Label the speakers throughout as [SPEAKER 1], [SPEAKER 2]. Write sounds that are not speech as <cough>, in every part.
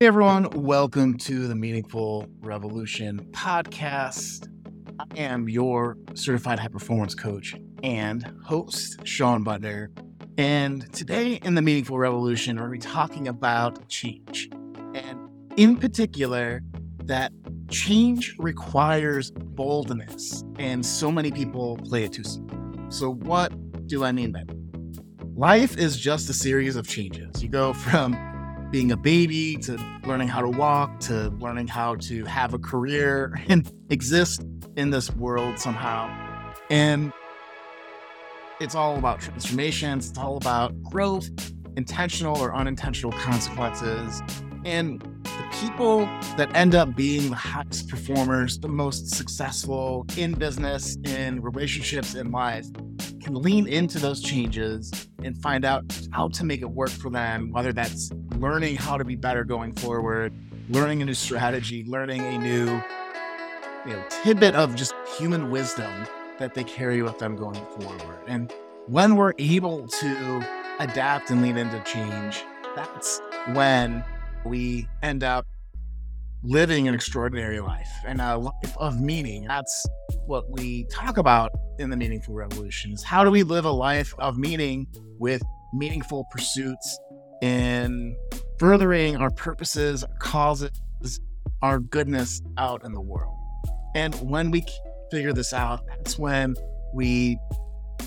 [SPEAKER 1] Hey everyone, welcome to the Meaningful Revolution podcast. I am your certified high performance coach and host, Shawn Buttner. And today in the Meaningful Revolution, we're going to be talking about change. And in particular, that change requires boldness, and so many people play it too soon. So, what do I mean by that? Life is just a series of changes. You go from being a baby to learning how to walk to learning how to have a career <laughs> and exist in this world somehow. And it's all about transformations, it's all about growth, intentional or unintentional consequences. And the people that end up being the highest performers, the most successful in business, in relationships, in life, can lean into those changes and find out how to make it work for them, whether that's learning how to be better going forward, learning a new strategy, learning a new you know tidbit of just human wisdom that they carry with them going forward. And when we're able to adapt and lean into change, that's when we end up living an extraordinary life and a life of meaning. That's what we talk about in the Meaningful Revolution is how do we live a life of meaning with meaningful pursuits in furthering our purposes, our causes, our goodness out in the world. And when we figure this out, that's when we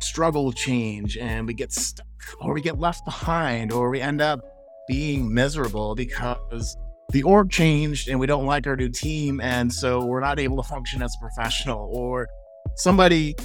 [SPEAKER 1] struggle change and we get stuck or we get left behind or we end up being miserable because the org changed and we don't like our new team. And so we're not able to function as a professional or somebody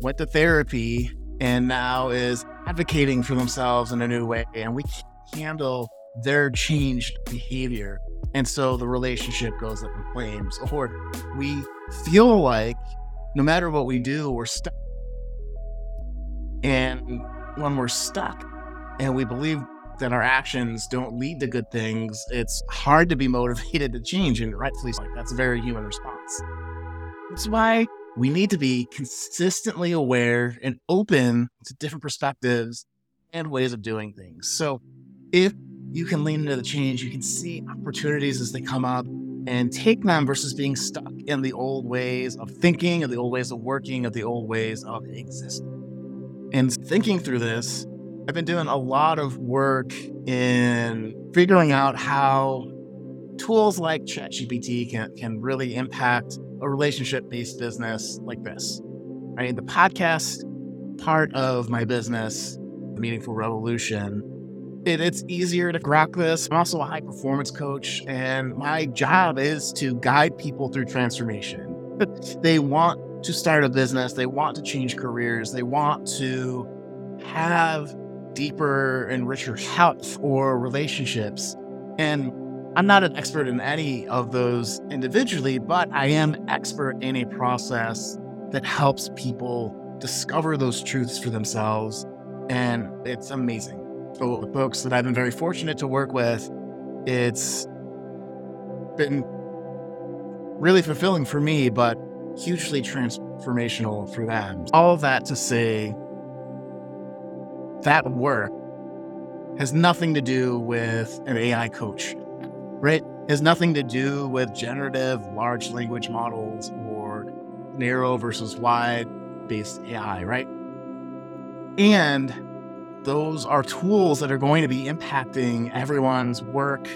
[SPEAKER 1] went to therapy and now is advocating for themselves in a new way. And we can't handle their changed behavior. And so the relationship goes up in flames, or we feel like no matter what we do, we're stuck. And when we're stuck and we believe that our actions don't lead to good things, it's hard to be motivated to change. And rightfully, so, that's a very human response. That's why we need to be consistently aware and open to different perspectives and ways of doing things. So if you can lean into the change. You can see opportunities as they come up and take them versus being stuck in the old ways of thinking, of the old ways of working, of the old ways of existing. And thinking through this, I've been doing a lot of work in figuring out how tools like ChatGPT can, can really impact a relationship based business like this. I mean, The podcast part of my business, The Meaningful Revolution, it, it's easier to crack this. I'm also a high performance coach, and my job is to guide people through transformation. <laughs> they want to start a business, they want to change careers, they want to have deeper and richer health or relationships. And I'm not an expert in any of those individually, but I am expert in a process that helps people discover those truths for themselves. And it's amazing the folks that I've been very fortunate to work with, it's been really fulfilling for me, but hugely transformational for them. All that to say, that work has nothing to do with an AI coach, right? Has nothing to do with generative large language models or narrow versus wide based AI, right? And those are tools that are going to be impacting everyone's work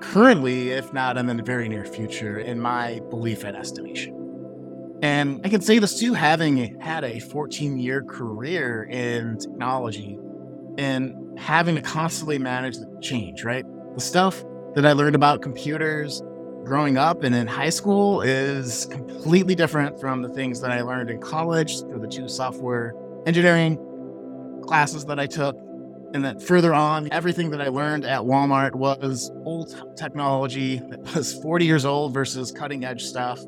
[SPEAKER 1] currently, if not in the very near future, in my belief and estimation. And I can say this too, having had a 14 year career in technology and having to constantly manage the change, right? The stuff that I learned about computers growing up and in high school is completely different from the things that I learned in college through the two software engineering classes that I took. And then further on, everything that I learned at Walmart was old technology that was 40 years old versus cutting edge stuff.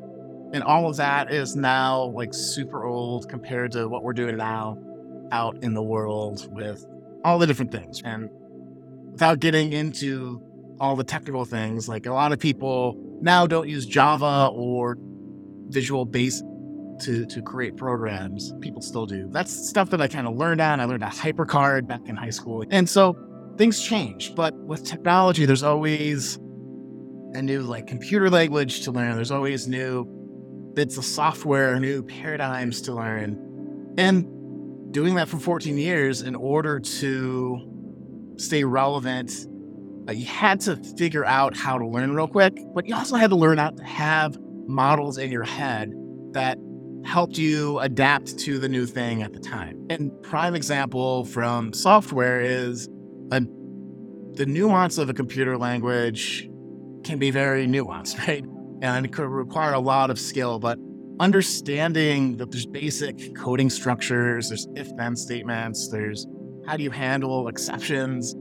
[SPEAKER 1] And all of that is now like super old compared to what we're doing now out in the world with all the different things. And without getting into all the technical things, like a lot of people now don't use Java or Visual Basic to to create programs. People still do. That's stuff that I kind of learned on. I learned a HyperCard back in high school. And so things change, but with technology, there's always a new like computer language to learn. There's always new bits of software, new paradigms to learn. And doing that for 14 years in order to stay relevant, uh, you had to figure out how to learn real quick, but you also had to learn how to have models in your head that helped you adapt to the new thing at the time. And prime example from software is a, the nuance of a computer language can be very nuanced, <laughs> right? And it could require a lot of skill, but understanding that there's basic coding structures, there's if then statements, there's how do you handle exceptions,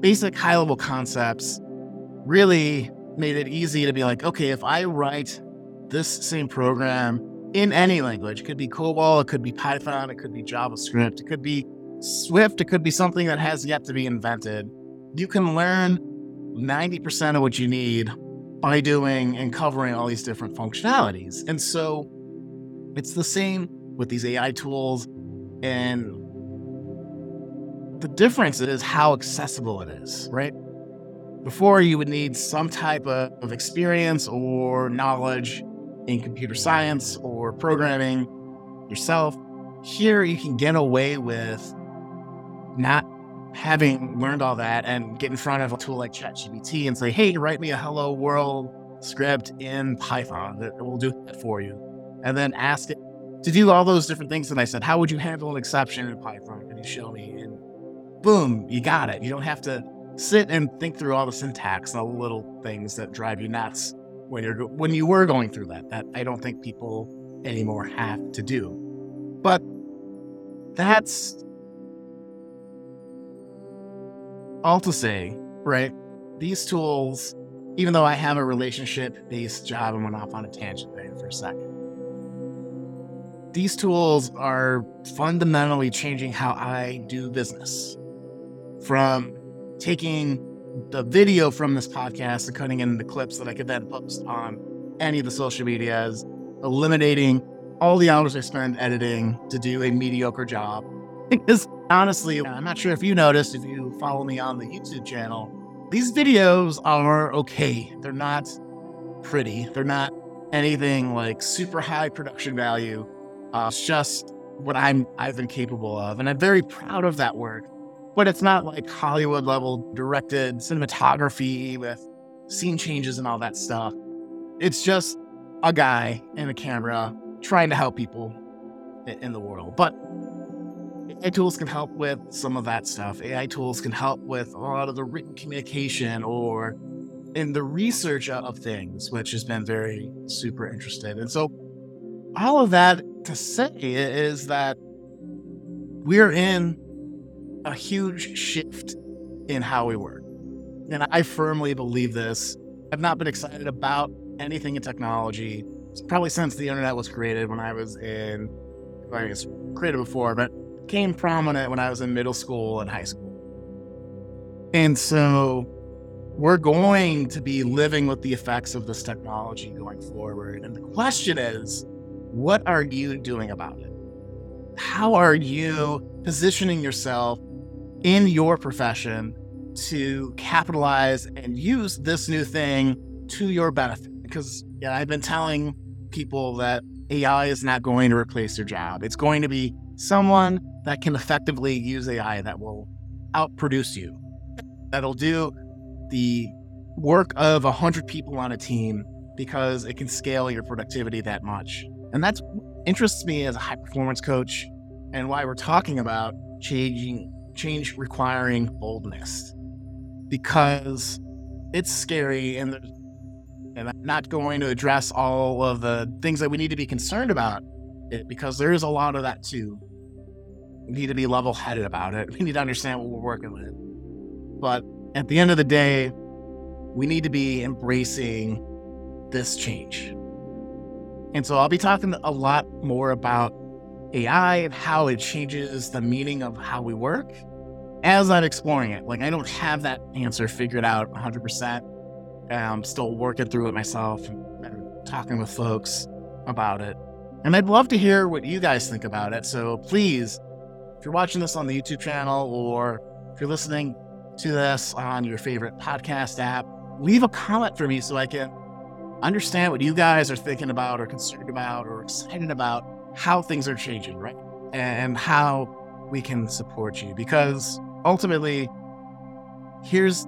[SPEAKER 1] basic high level concepts really made it easy to be like, okay, if I write this same program in any language, it could be COBOL, it could be Python, it could be JavaScript, it could be Swift, it could be something that has yet to be invented. You can learn 90% of what you need by doing and covering all these different functionalities. And so it's the same with these AI tools. And the difference is how accessible it is, right? Before, you would need some type of, of experience or knowledge in computer science or programming yourself. Here, you can get away with not having learned all that and get in front of a tool like ChatGPT and say, hey, write me a hello world script in Python that will do that for you. And then ask it to do all those different things And I said. How would you handle an exception in Python? Can you show me? And boom, you got it. You don't have to sit and think through all the syntax and all the little things that drive you nuts when you're when you were going through that. That I don't think people anymore have to do. But that's all to say, right? These tools, even though I have a relationship based job and went off on a tangent there for a second, these tools are fundamentally changing how I do business. From taking the video from this podcast and cutting in the clips that I could then post on any of the social medias, eliminating all the hours I spend editing to do a mediocre job. <laughs> Because honestly, I'm not sure if you noticed, if you follow me on the YouTube channel, these videos are okay. They're not pretty. They're not anything like super high production value. Uh, it's just what I'm I've been capable of, and I'm very proud of that work. But it's not like Hollywood level directed cinematography with scene changes and all that stuff. It's just a guy and a camera trying to help people in the world. But AI tools can help with some of that stuff. AI tools can help with a lot of the written communication or in the research of things, which has been very super interested. And so, all of that to say is that we're in a huge shift in how we work. And I firmly believe this. I've not been excited about anything in technology probably since the internet was created when I was in, I guess, created before, but became prominent when I was in middle school and high school. And so we're going to be living with the effects of this technology going forward. And the question is, what are you doing about it? How are you positioning yourself in your profession to capitalize and use this new thing to your benefit? Because yeah, I've been telling people that AI is not going to replace your job. It's going to be someone that can effectively use AI that will outproduce you, that'll do the work of 100 people on a team because it can scale your productivity that much. And that's interests me as a high performance coach and why we're talking about changing change requiring boldness because it's scary and and I'm not going to address all of the things that we need to be concerned about because there is a lot of that too. Need to be level headed about it. <laughs> We need to understand what we're working with. But at the end of the day, we need to be embracing this change. And so I'll be talking a lot more about AI and how it changes the meaning of how we work as I'm exploring it. Like, I don't have that answer figured out 100%. I'm still working through it myself and talking with folks about it. And I'd love to hear what you guys think about it. So please if you're watching this on the YouTube channel or if you're listening to this on your favorite podcast app, leave a comment for me so I can understand what you guys are thinking about or concerned about or excited about how things are changing, right? And how we can support you. Because ultimately, here's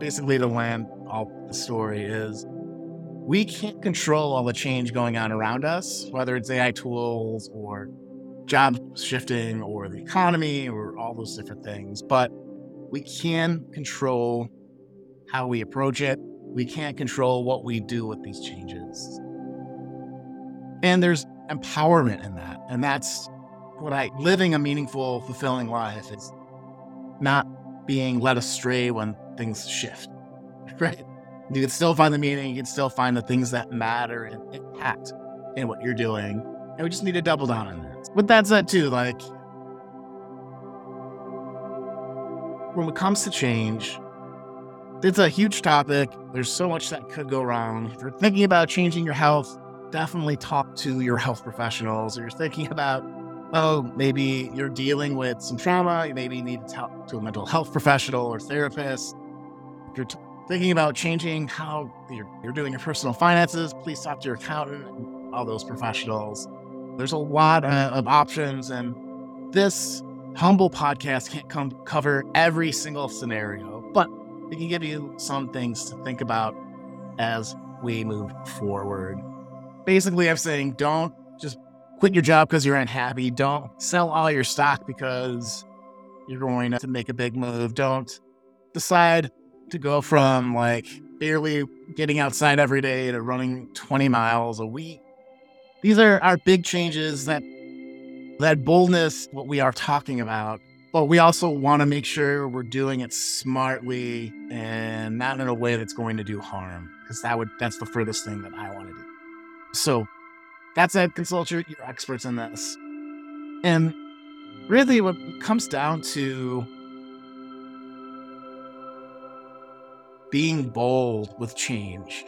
[SPEAKER 1] basically the land all the story is we can't control all the change going on around us, whether it's AI tools or job shifting or the economy or all those different things. But we can control how we approach it. We can't control what we do with these changes. And there's empowerment in that. And that's what I living a meaningful, fulfilling life is not being led astray when things shift. <laughs> Right? You can still find the meaning, you can still find the things that matter and impact in what you're doing. And we just need to double down on that. With that said, too, like when it comes to change, it's a huge topic. There's so much that could go wrong. If you're thinking about changing your health, definitely talk to your health professionals. Or you're thinking about, oh, maybe you're dealing with some trauma, you maybe need to talk to a mental health professional or therapist. If you're t- thinking about changing how you're, you're doing your personal finances, please talk to your accountant and all those professionals. There's a lot uh, of options, and this humble podcast can't come cover every single scenario, but it can give you some things to think about as we move forward. Basically, I'm saying don't just quit your job because you're unhappy. Don't sell all your stock because you're going to make a big move. Don't decide to go from like barely getting outside every day to running 20 miles a week. These are our big changes that that boldness, what we are talking about, but we also want to make sure we're doing it smartly and not in a way that's going to do harm, because that would that's the furthest thing that I want to do. So that's it. Consult your, your experts in this. And really, what comes down to being bold with change.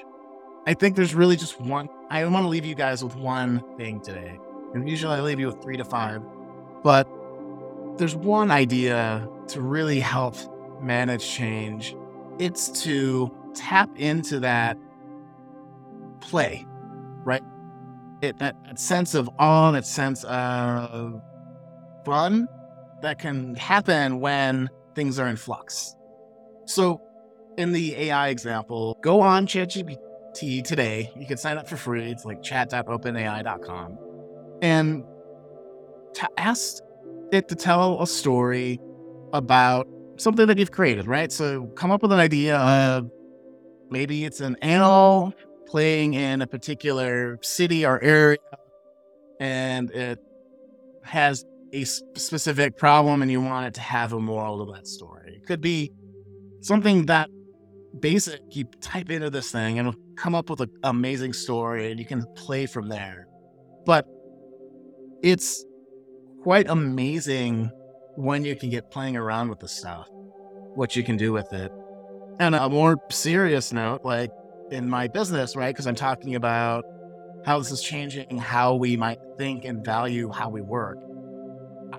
[SPEAKER 1] I think there's really just one. I want to leave you guys with one thing today. And usually I leave you with three to five. But there's one idea to really help manage change it's to tap into that play, right? It, that, that sense of awe, that sense of fun that can happen when things are in flux. So, in the AI example, go on ChatGPT today. You can sign up for free. It's like chat.openai.com and to ask it to tell a story about something that you've created, right? So come up with an idea of maybe it's an animal playing in a particular city or area, and it has a specific problem, and you want it to have a moral to that story. It could be something that basic. You type into this thing, and come up with an amazing story, and you can play from there. But it's quite amazing when you can get playing around with the stuff, what you can do with it. And a more serious note, like in my business, right? Because I'm talking about how this is changing how we might think and value how we work.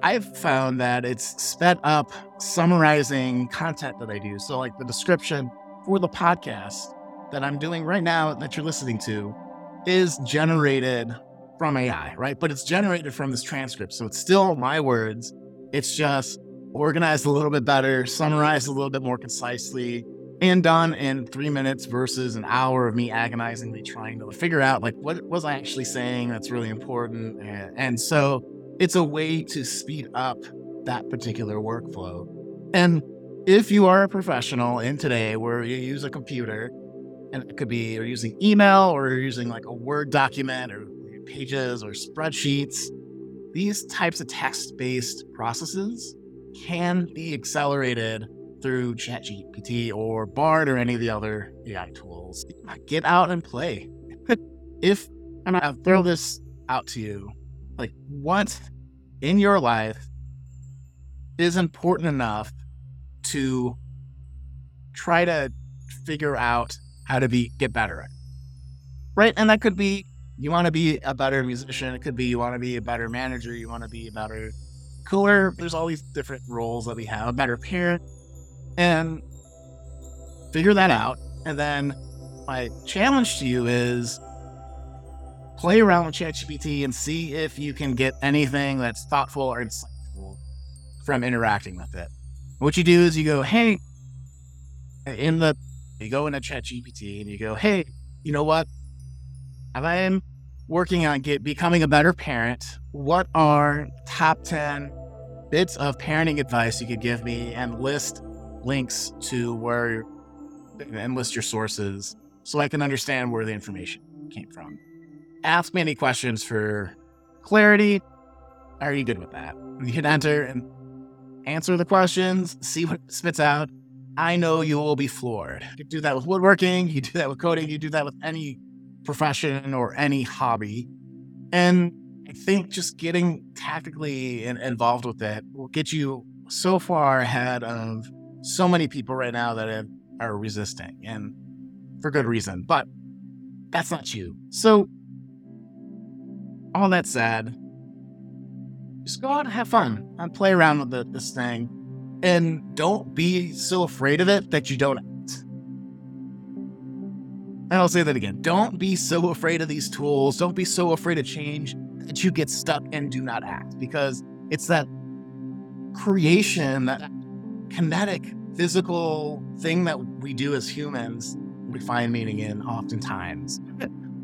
[SPEAKER 1] I've found that it's sped up summarizing content that I do. So, like the description for the podcast that I'm doing right now that you're listening to is generated from AI, right? But it's generated from this transcript. So it's still my words. It's just organized a little bit better, summarized a little bit more concisely, and done in three minutes versus an hour of me agonizingly trying to figure out like what was I actually saying that's really important. And, and so it's a way to speed up that particular workflow. And if you are a professional in today where you use a computer, and it could be you're using email or you're using like a Word document or pages or spreadsheets, these types of text based processes can be accelerated through ChatGPT or Bard or any of the other AI tools. Get out and play. <laughs> if, and I'll throw this out to you, like what in your life is important enough to try to figure out how to be get better at. Right? And that could be you want to be a better musician. It could be you want to be a better manager. You want to be a better cooler. There's all these different roles that we have. A better parent. and figure that out. And then my challenge to you is play around with ChatGPT and see if you can get anything that's thoughtful or insightful from interacting with it. What you do is you go, hey, in the you go into ChatGPT and you go, hey, you know what? I am working on get becoming a better parent. What are top 10 bits of parenting advice you could give me and list links to where and list your sources so I can understand where the information came from. Ask me any questions for clarity. Are you good with that? You can enter and answer the questions, see what spits out. I know you will be floored. You do that with woodworking, you do that with coding, you do that with any profession or any hobby. And I think just getting tactically in, involved with it will get you so far ahead of so many people right now that have, are resisting and for good reason. But that's not you. So, all that said, just go out and have fun and play around with the, this thing. And don't be so afraid of it that you don't act. And I'll say that again. Don't be so afraid of these tools. Don't be so afraid of change that you get stuck and do not act because it's that creation, that kinetic, physical thing that we do as humans, we find meaning in oftentimes.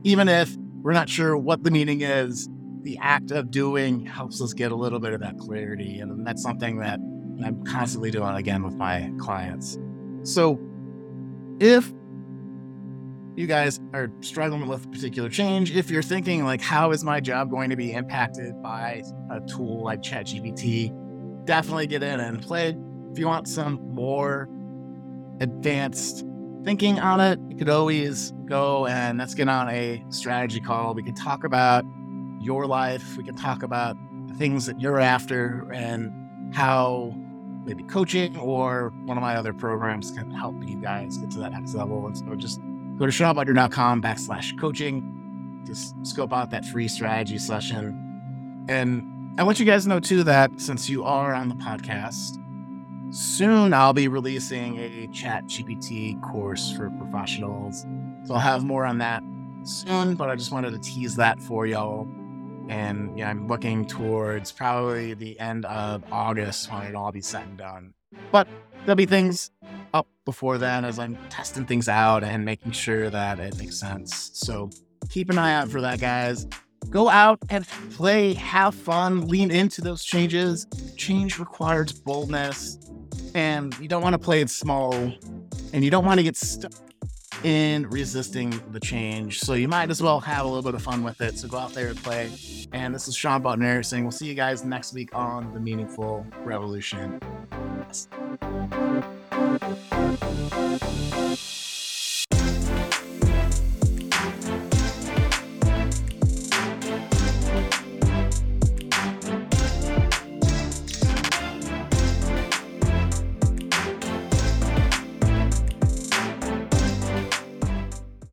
[SPEAKER 1] Even if we're not sure what the meaning is, the act of doing helps us get a little bit of that clarity. And that's something that I'm constantly doing it again with my clients. So if you guys are struggling with a particular change, if you're thinking like, how is my job going to be impacted by a tool like ChatGPT, definitely get in and play. If you want some more advanced thinking on it, you could always go and let's get on a strategy call. We can talk about your life. We can talk about the things that you're after and how maybe coaching or one of my other programs can help you guys get to that next level. And so just go to shawnbuttner.com backslash coaching. Just scope out that free strategy session. And I want you guys to know too that since you are on the podcast, soon I'll be releasing a chat GPT course for professionals. So I'll have more on that soon, but I just wanted to tease that for y'all. And I'm looking towards probably the end of August when it'll all be said and done. But there'll be things up before then as I'm testing things out and making sure that it makes sense. So keep an eye out for that, guys. Go out and play, have fun, lean into those changes. Change requires boldness, and you don't want to play it small, and you don't want to get stuck in resisting the change. So you might as well have a little bit of fun with it. So go out there and play. And this is Shawn Buttner saying we'll see you guys next week on The Meaningful Revolution.